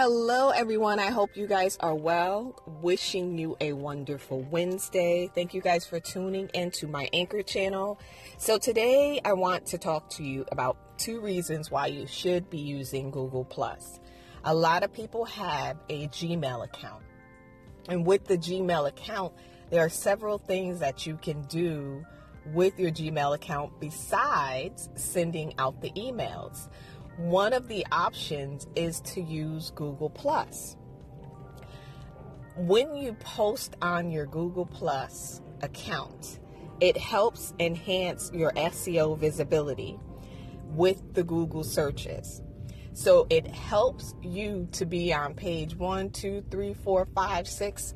Hello, everyone. I hope you guys are well. Wishing you a wonderful Wednesday. Thank you guys for tuning into my Anchor channel. So, today I want to talk to you about two reasons why you should be using Google. Plus. A lot of people have a Gmail account. And with the Gmail account, there are several things that you can do with your Gmail account besides sending out the emails. One of the options is to use Google Plus. When you post on your Google Plus account, it helps enhance your SEO visibility with the Google searches. So it helps you to be on page one, two, three, four, five, six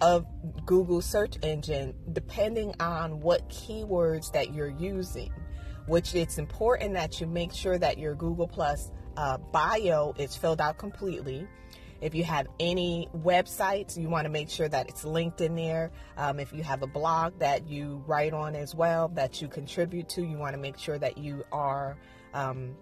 of Google search engine, depending on what keywords that you're using which it's important that you make sure that your Google Plus uh, bio is filled out completely. If you have any websites, you want to make sure that it's linked in there. Um, if you have a blog that you write on as well, that you contribute to, you want to make sure that you are um,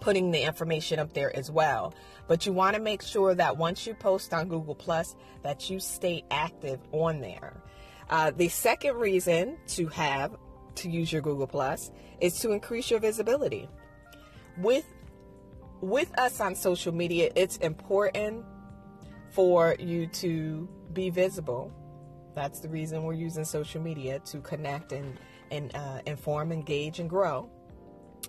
putting the information up there as well. But you want to make sure that once you post on Google Plus, that you stay active on there. Uh, the second reason to have to use your Google Plus is to increase your visibility. With with us on social media, it's important for you to be visible. That's the reason we're using social media to connect and and uh, inform, engage, and grow.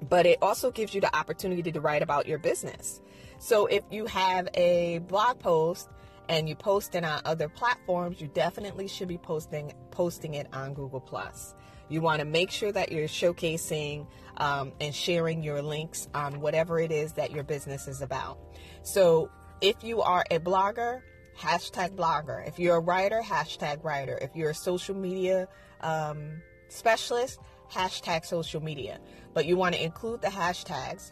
But it also gives you the opportunity to write about your business. So if you have a blog post and you post it on other platforms, you definitely should be posting posting it on Google Plus. You want to make sure that you're showcasing um, and sharing your links on whatever it is that your business is about. So if you are a blogger, hashtag blogger. If you're a writer, hashtag writer. If you're a social media um, specialist, hashtag social media. But you want to include the hashtags,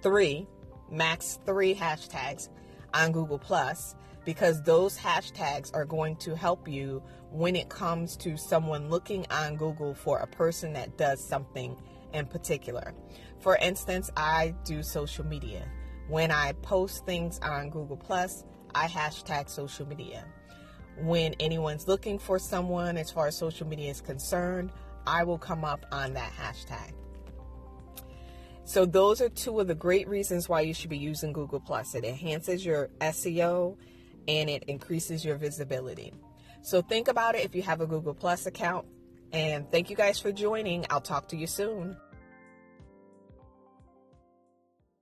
three, max three hashtags on Google Plus because those hashtags are going to help you when it comes to someone looking on Google for a person that does something in particular. For instance, I do social media. When I post things on Google Plus, I hashtag social media. When anyone's looking for someone as far as social media is concerned, I will come up on that hashtag. So those are two of the great reasons why you should be using Google Plus. It enhances your SEO and it increases your visibility. So think about it if you have a Google Plus account. And thank you guys for joining. I'll talk to you soon.